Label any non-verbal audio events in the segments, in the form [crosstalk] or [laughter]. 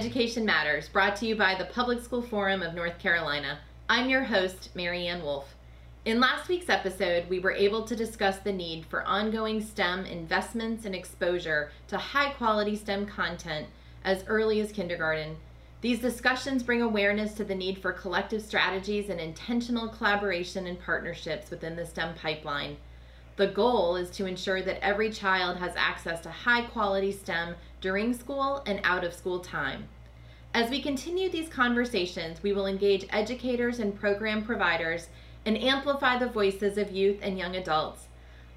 Education Matters, brought to you by the Public School Forum of North Carolina. I'm your host, Mary Ann Wolf. In last week's episode, we were able to discuss the need for ongoing STEM investments and exposure to high quality STEM content as early as kindergarten. These discussions bring awareness to the need for collective strategies and intentional collaboration and partnerships within the STEM pipeline. The goal is to ensure that every child has access to high quality STEM during school and out of school time. As we continue these conversations, we will engage educators and program providers and amplify the voices of youth and young adults.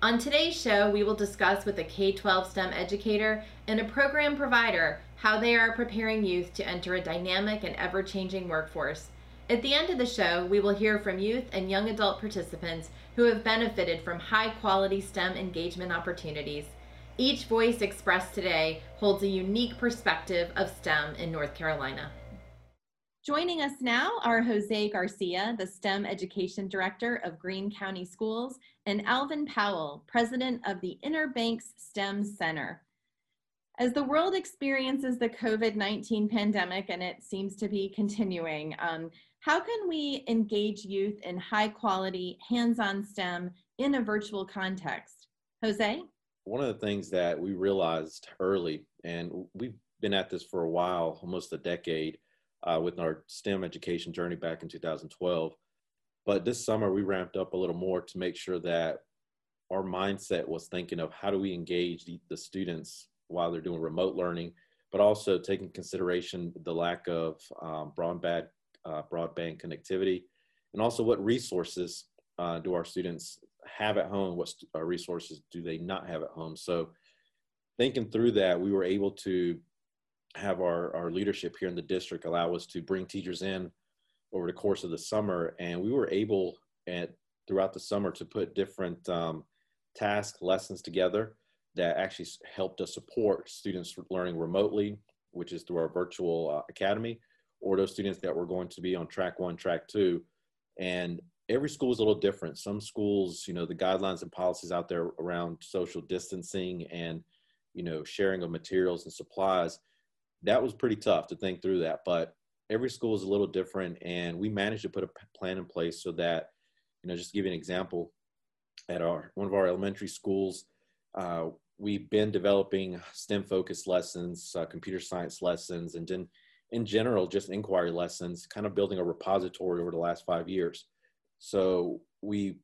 On today's show, we will discuss with a K 12 STEM educator and a program provider how they are preparing youth to enter a dynamic and ever changing workforce. At the end of the show, we will hear from youth and young adult participants who have benefited from high quality STEM engagement opportunities. Each voice expressed today holds a unique perspective of STEM in North Carolina. Joining us now are Jose Garcia, the STEM Education Director of Greene County Schools, and Alvin Powell, President of the Inner Banks STEM Center. As the world experiences the COVID 19 pandemic, and it seems to be continuing, um, how can we engage youth in high quality, hands on STEM in a virtual context? Jose? One of the things that we realized early, and we've been at this for a while, almost a decade, uh, with our STEM education journey back in 2012. But this summer, we ramped up a little more to make sure that our mindset was thinking of how do we engage the, the students while they're doing remote learning, but also taking consideration the lack of um, broadband, uh, broadband connectivity, and also what resources uh, do our students have at home? What uh, resources do they not have at home? So, thinking through that, we were able to have our, our leadership here in the district allow us to bring teachers in over the course of the summer. And we were able at throughout the summer to put different um, task lessons together that actually helped us support students learning remotely, which is through our virtual uh, academy, or those students that were going to be on track one, track two. And every school is a little different. Some schools, you know, the guidelines and policies out there around social distancing and, you know, sharing of materials and supplies that was pretty tough to think through that. But every school is a little different, and we managed to put a plan in place so that, you know, just to give you an example, at our one of our elementary schools, uh, we've been developing STEM focused lessons, uh, computer science lessons, and then in general, just inquiry lessons, kind of building a repository over the last five years. So we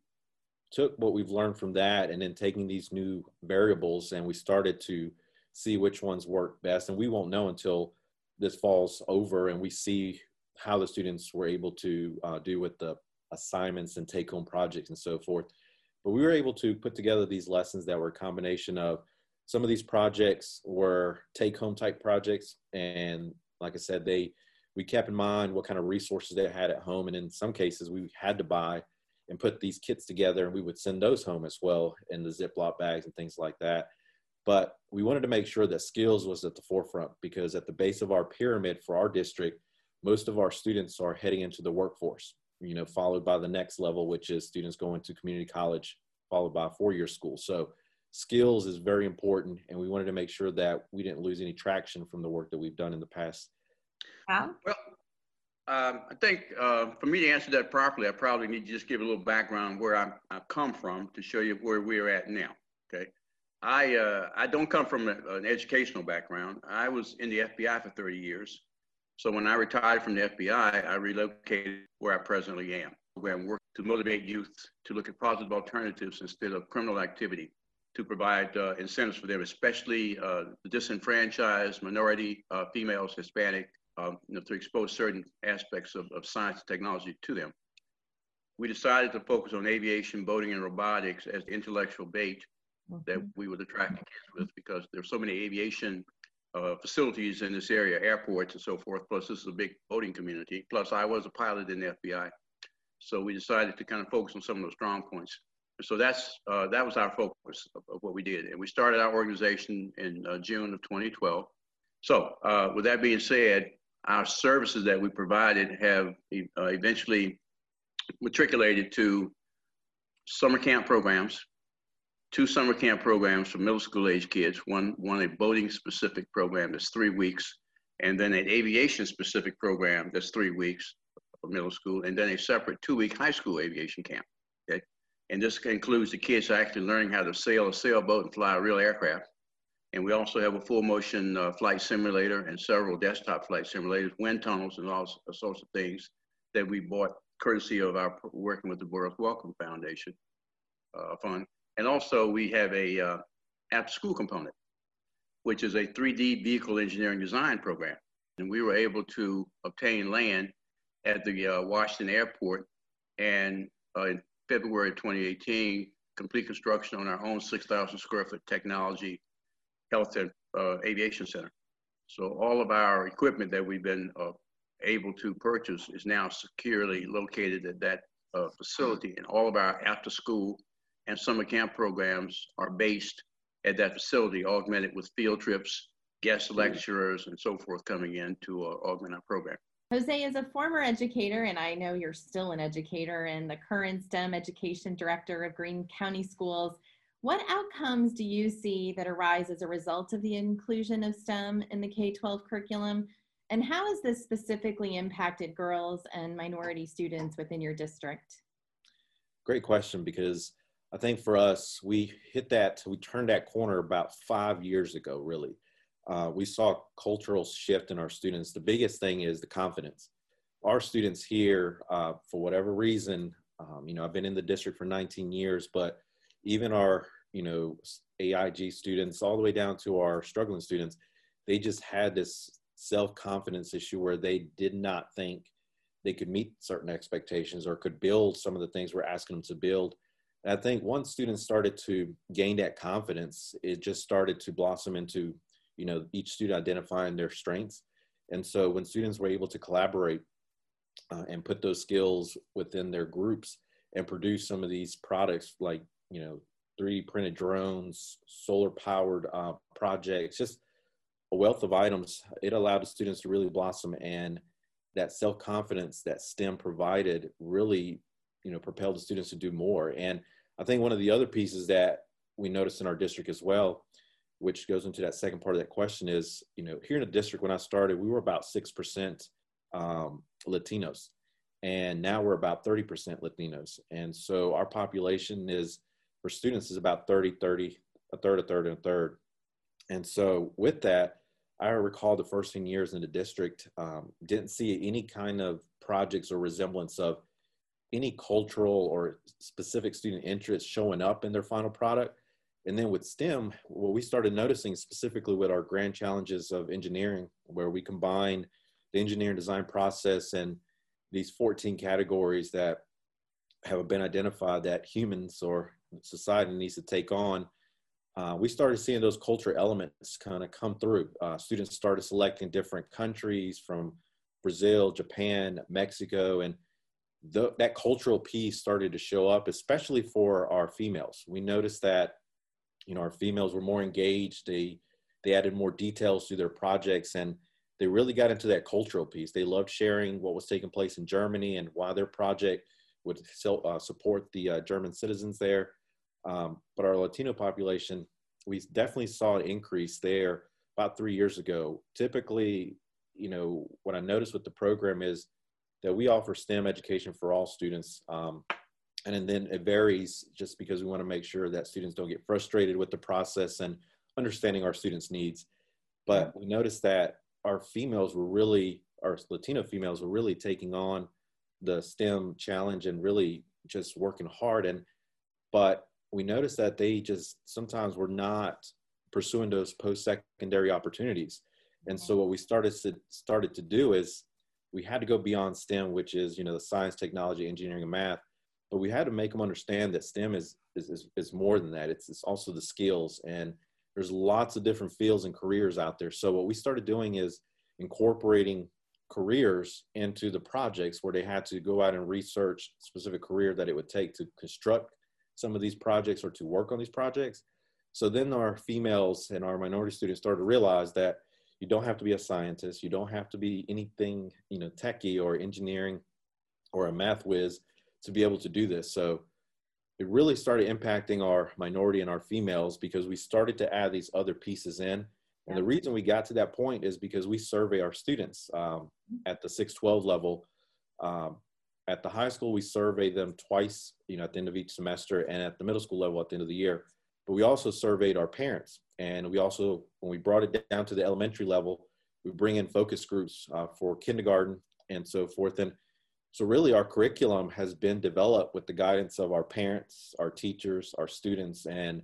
took what we've learned from that and then taking these new variables and we started to see which ones work best. And we won't know until this falls over and we see how the students were able to uh, do with the assignments and take home projects and so forth. But we were able to put together these lessons that were a combination of some of these projects were take home type projects. And like I said, they, we kept in mind what kind of resources they had at home. And in some cases we had to buy and put these kits together and we would send those home as well in the Ziploc bags and things like that. But we wanted to make sure that skills was at the forefront because at the base of our pyramid for our district, most of our students are heading into the workforce, you know, followed by the next level, which is students going to community college, followed by a four-year school. So skills is very important. And we wanted to make sure that we didn't lose any traction from the work that we've done in the past. Well, um, I think uh, for me to answer that properly, I probably need to just give a little background where I, I've come from to show you where we're at now. Okay. I uh, I don't come from a, an educational background. I was in the FBI for 30 years. So when I retired from the FBI, I relocated where I presently am, where I'm working to motivate youth to look at positive alternatives instead of criminal activity, to provide uh, incentives for them, especially uh, the disenfranchised, minority, uh, females, Hispanic, um, you know, to expose certain aspects of, of science and technology to them. We decided to focus on aviation, boating, and robotics as the intellectual bait that mm-hmm. we would attract kids with because there's so many aviation uh, facilities in this area, airports and so forth. Plus, this is a big boating community. Plus, I was a pilot in the FBI, so we decided to kind of focus on some of those strong points. So that's uh, that was our focus of, of, what we did, and we started our organization in uh, June of 2012. So, uh, with that being said, our services that we provided have uh, eventually matriculated to summer camp programs, two summer camp programs for middle school age kids. One, one a boating specific program that's three weeks, and then an aviation specific program that's three weeks for middle school, and then a separate two week high school aviation camp. Okay. And this includes the kids actually learning how to sail a sailboat and fly a real aircraft. And we also have a full motion uh, flight simulator and several desktop flight simulators, wind tunnels, and all sorts of things that we bought courtesy of our working with the Burroughs Wellcome Foundation uh, Fund. And also we have a uh, after school component, which is a 3D vehicle engineering design program. And we were able to obtain land at the uh, Washington Airport and uh, in February 2018, complete construction on our own 6,000 square foot technology health and uh, aviation center. So all of our equipment that we've been uh, able to purchase is now securely located at that uh, facility. And all of our after school and summer camp programs are based at that facility, augmented with field trips, guest lecturers, and so forth coming in to uh, augment our program. Jose is a former educator, and I know you're still an educator and the current STEM education director of Greene County Schools. What outcomes do you see that arise as a result of the inclusion of STEM in the K 12 curriculum? And how has this specifically impacted girls and minority students within your district? Great question because I think for us, we hit that, we turned that corner about five years ago, really. Uh, we saw a cultural shift in our students. The biggest thing is the confidence. Our students here, uh, for whatever reason, um, you know, I've been in the district for 19 years, but even our, you know, AIG students, all the way down to our struggling students, they just had this self-confidence issue where they did not think they could meet certain expectations or could build some of the things we're asking them to build and I think once students started to gain that confidence, it just started to blossom into, you know, each student identifying their strengths. And so when students were able to collaborate uh, and put those skills within their groups and produce some of these products like, you know, 3D printed drones, solar powered uh, projects, just a wealth of items, it allowed the students to really blossom. And that self confidence that STEM provided really you know propelled the students to do more and i think one of the other pieces that we noticed in our district as well which goes into that second part of that question is you know here in the district when i started we were about 6% um, latinos and now we're about 30% latinos and so our population is for students is about 30 30 a third a third and a third and so with that i recall the first 10 years in the district um, didn't see any kind of projects or resemblance of any cultural or specific student interest showing up in their final product. And then with STEM, what we started noticing specifically with our grand challenges of engineering, where we combine the engineering design process and these 14 categories that have been identified that humans or society needs to take on, uh, we started seeing those culture elements kind of come through. Uh, students started selecting different countries from Brazil, Japan, Mexico, and the, that cultural piece started to show up, especially for our females. We noticed that, you know, our females were more engaged. They they added more details to their projects, and they really got into that cultural piece. They loved sharing what was taking place in Germany and why their project would uh, support the uh, German citizens there. Um, but our Latino population, we definitely saw an increase there about three years ago. Typically, you know, what I noticed with the program is that we offer STEM education for all students. Um, and then it varies just because we want to make sure that students don't get frustrated with the process and understanding our students' needs. But we noticed that our females were really, our Latino females were really taking on the STEM challenge and really just working hard. And, but we noticed that they just sometimes were not pursuing those post-secondary opportunities. And so mm-hmm. what we started to started to do is we had to go beyond STEM, which is you know the science, technology, engineering, and math. But we had to make them understand that STEM is is is, is more than that. It's, it's also the skills, and there's lots of different fields and careers out there. So what we started doing is incorporating careers into the projects where they had to go out and research specific career that it would take to construct some of these projects or to work on these projects. So then our females and our minority students started to realize that you don't have to be a scientist. You don't have to be anything, you know, techie or engineering or a math whiz to be able to do this. So it really started impacting our minority and our females because we started to add these other pieces in. And the reason we got to that point is because we survey our students um, at the 612 level. Um, at the high school, we survey them twice, you know, at the end of each semester, and at the middle school level at the end of the year. But we also surveyed our parents, and we also, when we brought it down to the elementary level, we bring in focus groups uh, for kindergarten and so forth. And so, really, our curriculum has been developed with the guidance of our parents, our teachers, our students, and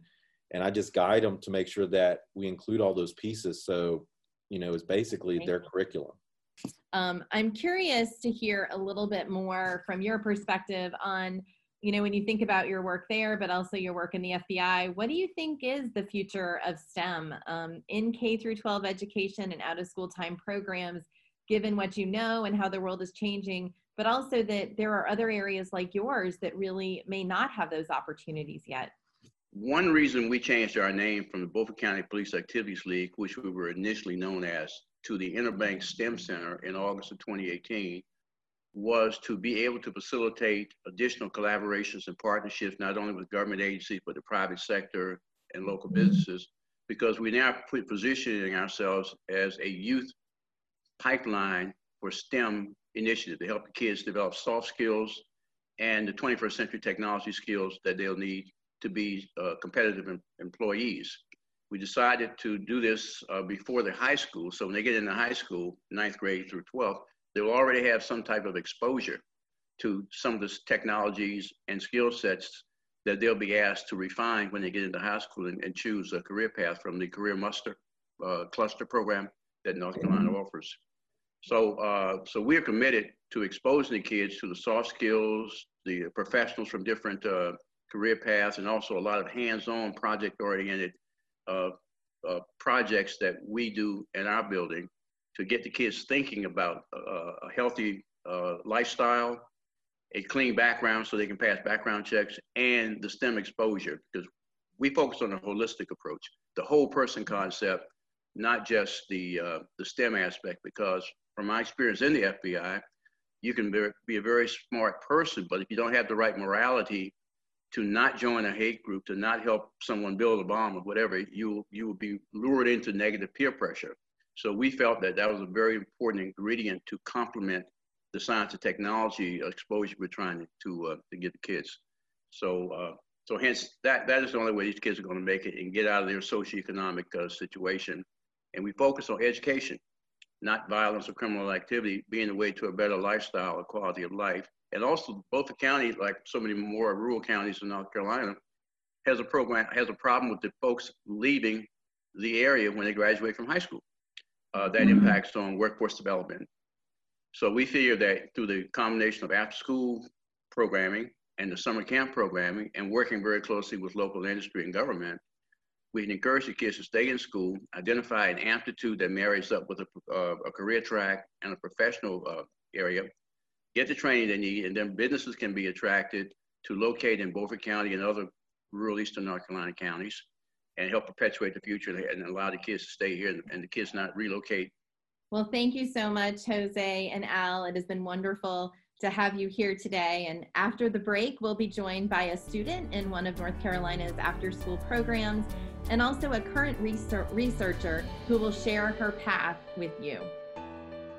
and I just guide them to make sure that we include all those pieces. So, you know, it's basically their curriculum. Um, I'm curious to hear a little bit more from your perspective on, you know, when you think about your work there, but also your work in the FBI, what do you think is the future of STEM um, in K through 12 education and out of school time programs, given what you know and how the world is changing, but also that there are other areas like yours that really may not have those opportunities yet? One reason we changed our name from the Beaufort County Police Activities League, which we were initially known as, to the Inner Banks STEM Center in August of 2018 was to be able to facilitate additional collaborations and partnerships, not only with government agencies, but the private sector and local mm-hmm. businesses, because we now put positioning ourselves as a youth pipeline for STEM initiative to help the kids develop soft skills and the 21st century technology skills that they'll need to be uh, competitive em- employees we decided to do this uh, before the high school. So when they get into high school, ninth grade through 12th, they'll already have some type of exposure to some of the technologies and skill sets that they'll be asked to refine when they get into high school and, and choose a career path from the career muster uh, cluster program that North Carolina offers. So, uh, so we're committed to exposing the kids to the soft skills, the professionals from different uh, career paths, and also a lot of hands-on project-oriented uh, uh, projects that we do in our building to get the kids thinking about uh, a healthy uh, lifestyle, a clean background so they can pass background checks, and the STEM exposure because we focus on a holistic approach, the whole person concept, not just the uh, the STEM aspect. Because from my experience in the FBI, you can be, be a very smart person, but if you don't have the right morality to not join a hate group, to not help someone build a bomb or whatever, you you will be lured into negative peer pressure. So we felt that that was a very important ingredient to complement the science and technology exposure we're trying to to, uh, to get the kids. So uh, so hence that that is the only way these kids are going to make it and get out of their socioeconomic uh, situation. And we focus on education, not violence or criminal activity, being the way to a better lifestyle, a quality of life and also Beaufort County, like so many more rural counties in North Carolina, has a program has a problem with the folks leaving the area when they graduate from high school. Uh, that mm-hmm. impacts on workforce development. So we figure that through the combination of after school programming and the summer camp programming and working very closely with local industry and government, we can encourage the kids to stay in school, identify an aptitude that marries up with a, uh, a career track and a professional uh, area, get the training they need, and then businesses can be attracted to locate in Beaufort County and other rural Eastern North Carolina counties and help perpetuate the future and allow the kids to stay here and the kids not relocate. Well, thank you so much, Jose and Al. It has been wonderful to have you here today. And after the break, we'll be joined by a student in one of North Carolina's after school programs and also a current researcher who will share her path with you.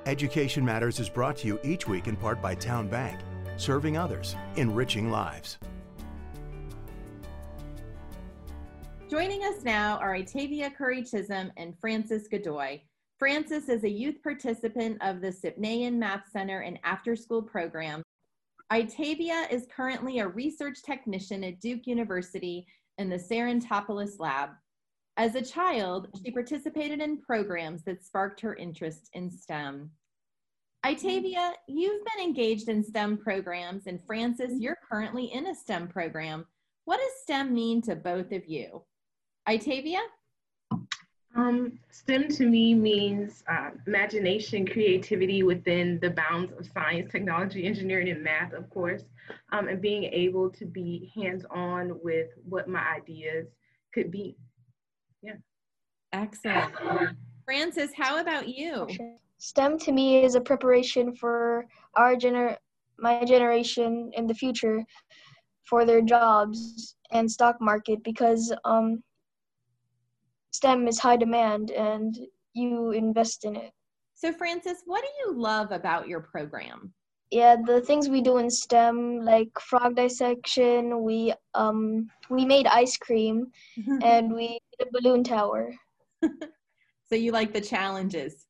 Education Matters is brought to you each week in part by Town Bank, serving others, enriching lives. Joining us now are Itaevia Curry Chisolm and Francis Godoy. Francis is a youth participant of the Sipnayan Math Center and After School Program. Itaevia is currently a research technician at Duke University in the Serentopolis Lab. As a child, she participated in programs that sparked her interest in STEM. Itaevia, you've been engaged in STEM programs, and Francis, you're currently in a STEM program. What does STEM mean to both of you? Itaevia? Um, STEM to me means uh, imagination, creativity within the bounds of science, technology, engineering, and math, of course, um, and being able to be hands on with what my ideas could be. Yeah. Excellent. Francis, how about you? STEM to me is a preparation for our gener my generation in the future for their jobs and stock market because um, STEM is high demand and you invest in it. So, Francis, what do you love about your program? Yeah, the things we do in STEM, like frog dissection, we um we made ice cream, [laughs] and we did a balloon tower. [laughs] so you like the challenges?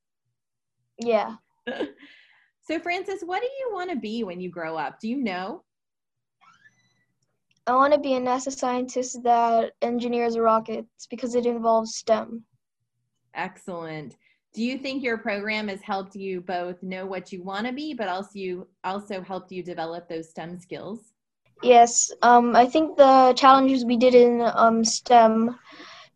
Yeah. [laughs] so, Francis, what do you want to be when you grow up? Do you know? I want to be a NASA scientist that engineers rockets because it involves STEM. Excellent. Do you think your program has helped you both know what you want to be, but also you also helped you develop those STEM skills? Yes, um, I think the challenges we did in um, STEM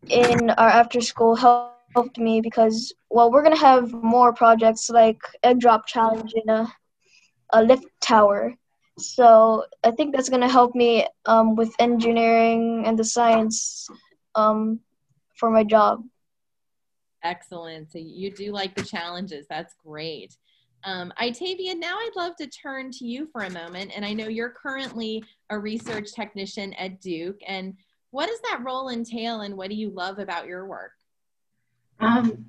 in our after school helped me because well, we're gonna have more projects like egg drop challenge in a a lift tower so I think that's going to help me um, with engineering and the science um, for my job. Excellent. So you do like the challenges. That's great. Um, Itaevia, now I'd love to turn to you for a moment. And I know you're currently a research technician at Duke. And what does that role entail and what do you love about your work? Um,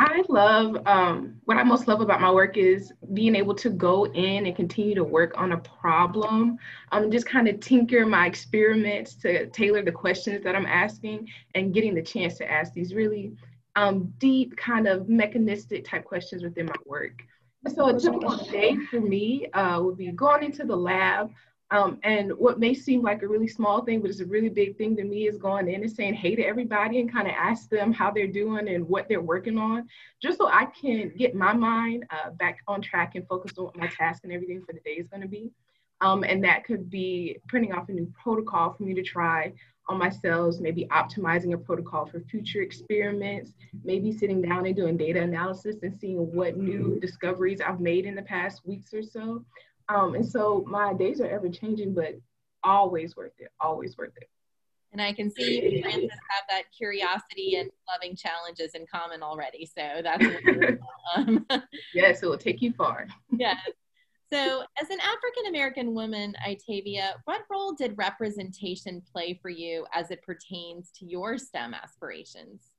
I love um, what I most love about my work is being able to go in and continue to work on a problem. Um, just kind of tinker my experiments to tailor the questions that I'm asking and getting the chance to ask these really um, deep, kind of mechanistic type questions within my work. So a typical day for me uh, would be going into the lab, um, and what may seem like a really small thing, but it's a really big thing to me, is going in and saying hey to everybody and kind of ask them how they're doing and what they're working on, just so I can get my mind uh, back on track and focus on what my task and everything for the day is going to be. Um, and that could be printing off a new protocol for me to try on my cells, maybe optimizing a protocol for future experiments, maybe sitting down and doing data analysis and seeing what new discoveries I've made in the past weeks or so. Um, and so my days are ever changing, but always worth it, always worth it. And I can see you, Francis, have that curiosity and loving challenges in common already. So that's [laughs] um, [laughs] yes, it will take you far. yes. So, as an African American woman, Itaevia, what role did representation play for you as it pertains to your STEM aspirations?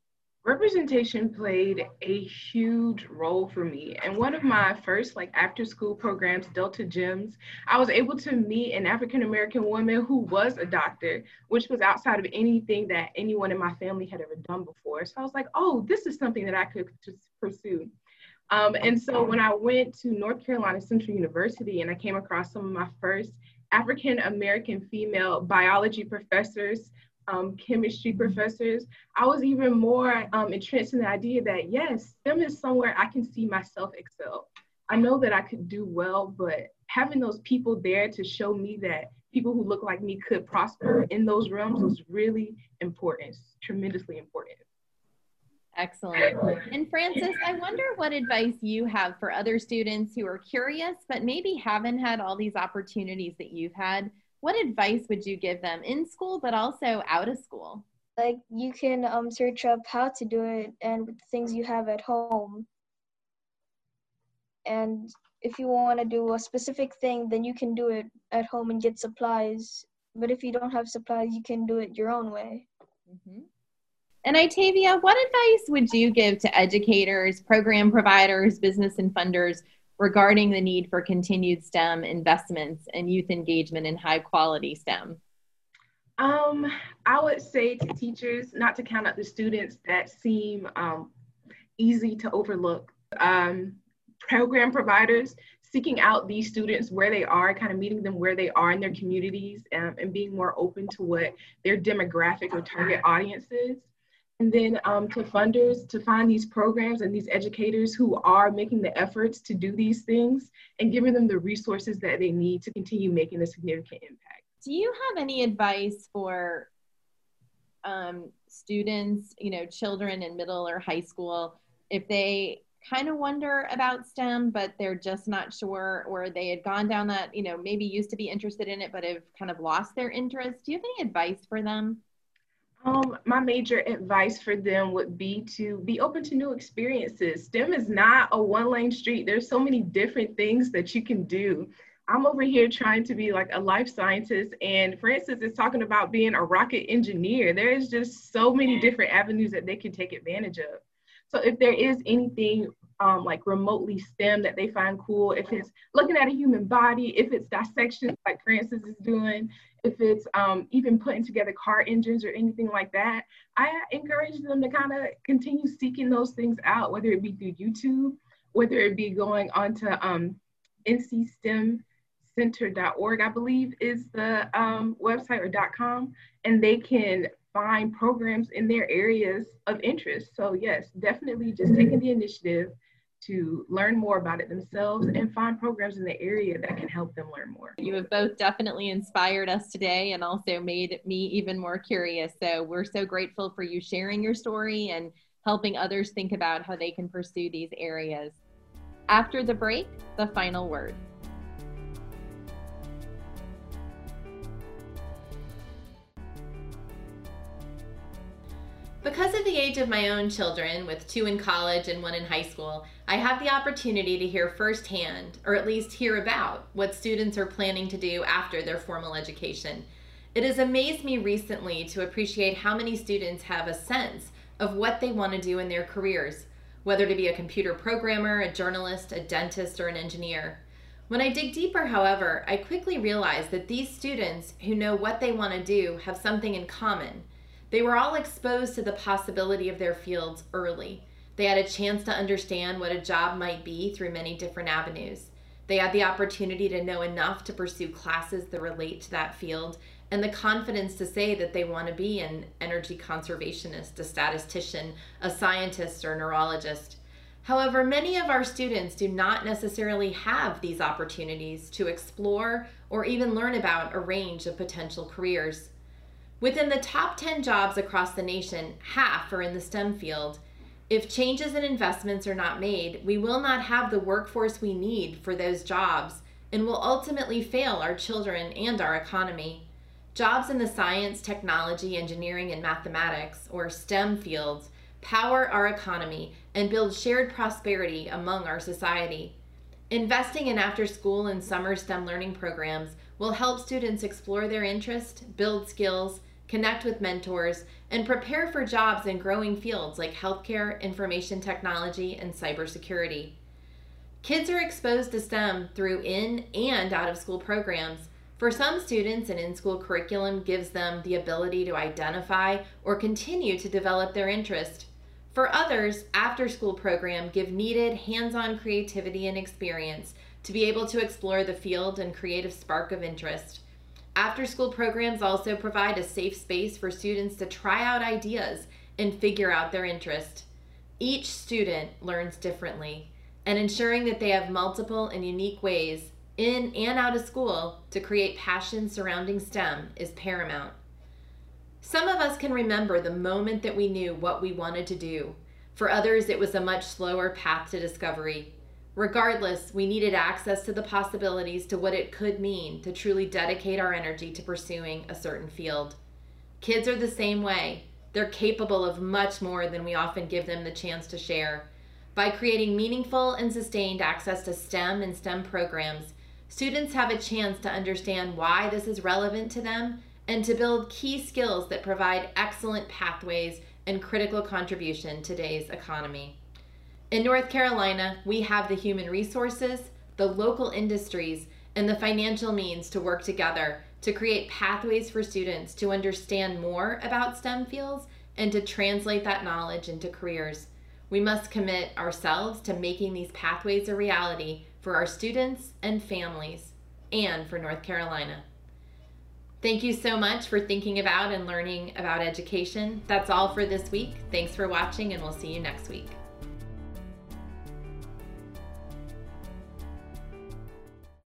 Representation played a huge role for me. And one of my first like after school programs delta gems i was able to meet an african american woman who was a doctor which was outside of anything that anyone in my family had ever done before. So i was like oh this is something that i could pursue. Um, and so when i went to north carolina central university and i came across some of my first african american female biology professors um, chemistry professors, I was even more um, entrenched in the idea that yes, STEM is somewhere I can see myself excel. I know that I could do well, but having those people there to show me that people who look like me could prosper in those realms was really important, tremendously important. Excellent. And Francis, I wonder what advice you have for other students who are curious, but maybe haven't had all these opportunities that you've had what advice would you give them in school but also out of school? Like you can um, search up how to do it and with the things you have at home. And if you want to do a specific thing then you can do it at home and get supplies. But if you don't have supplies you can do it your own way. Mm-hmm. and itaevia what advice would you give to educators program providers business and funders regarding the need for continued STEM investments and youth engagement in high quality STEM? Um, I would say to teachers not to count out the students that seem um, easy to overlook. Um, program providers seeking out these students where they are, kind of meeting them where they are in their communities um, and being more open to what their demographic or target audience is and then um, to funders to find these programs and these educators who are making the efforts to do these things and giving them the resources that they need to continue making a significant impact. Do you have any advice for um, students, you know, children in middle or high school, if they kind of wonder about STEM, but they're just not sure, or they had gone down that, you know, maybe used to be interested in it, but have kind of lost their interest? Do you have any advice for them? Um, my major advice for them would be to be open to new experiences. STEM is not a one lane street. There's so many different things that you can do. I'm over here trying to be like a life scientist, and Francis is talking about being a rocket engineer. There is just so many different avenues that they can take advantage of. So if there is anything um, like remotely STEM that they find cool, if it's looking at a human body, if it's dissection like Francis is doing, if it's um, even putting together car engines or anything like that, I encourage them to kind of continue seeking those things out, whether it be through YouTube, whether it be going onto um, NC STEM center.org, I believe is the um, website or .com, and they can find programs in their areas of interest. So yes, definitely just taking the initiative to learn more about it themselves and find programs in the area that can help them learn more. You have both definitely inspired us today and also made me even more curious. So we're so grateful for you sharing your story and helping others think about how they can pursue these areas. After the break, the final word. Because of the age of my own children, with two in college and one in high school, I have the opportunity to hear firsthand, or at least hear about, what students are planning to do after their formal education. It has amazed me recently to appreciate how many students have a sense of what they want to do in their careers, whether to be a computer programmer, a journalist, a dentist, or an engineer. When I dig deeper, however, I quickly realize that these students who know what they want to do have something in common they were all exposed to the possibility of their fields early. They had a chance to understand what a job might be through many different avenues. They had the opportunity to know enough to pursue classes that relate to that field and the confidence to say that they want to be an energy conservationist, a statistician, a scientist, or a neurologist. However, many of our students do not necessarily have these opportunities to explore or even learn about a range of potential careers. Within the top 10 jobs across the nation, half are in the STEM field. If changes and investments are not made, we will not have the workforce we need for those jobs and will ultimately fail our children and our economy. Jobs in the science, technology, engineering, and mathematics, or STEM fields, power our economy and build shared prosperity among our society. Investing in after school and summer STEM learning programs will help students explore their interests, build skills, connect with mentors, and prepare for jobs in growing fields like healthcare, information technology, and cybersecurity. Kids are exposed to STEM through in and out of school programs. For some students, an in school curriculum gives them the ability to identify or continue to develop their interest. For others, after school programs give needed hands on creativity and experience to be able to explore the field and creative spark of interest. After school programs also provide a safe space for students to try out ideas and figure out their interest. Each student learns differently, and ensuring that they have multiple and unique ways in and out of school to create passion surrounding STEM is paramount. Some of us can remember the moment that we knew what we wanted to do. For others, it was a much slower path to discovery. Regardless, we needed access to the possibilities to what it could mean to truly dedicate our energy to pursuing a certain field. Kids are the same way. They're capable of much more than we often give them the chance to share. By creating meaningful and sustained access to STEM and STEM programs, students have a chance to understand why this is relevant to them and to build key skills that provide excellent pathways and critical contribution to today's economy. In North Carolina, we have the human resources, the local industries, and the financial means to work together to create pathways for students to understand more about STEM fields and to translate that knowledge into careers. We must commit ourselves to making these pathways a reality for our students and families and for North Carolina. Thank you so much for thinking about and learning about education. That's all for this week. Thanks for watching, and we'll see you next week.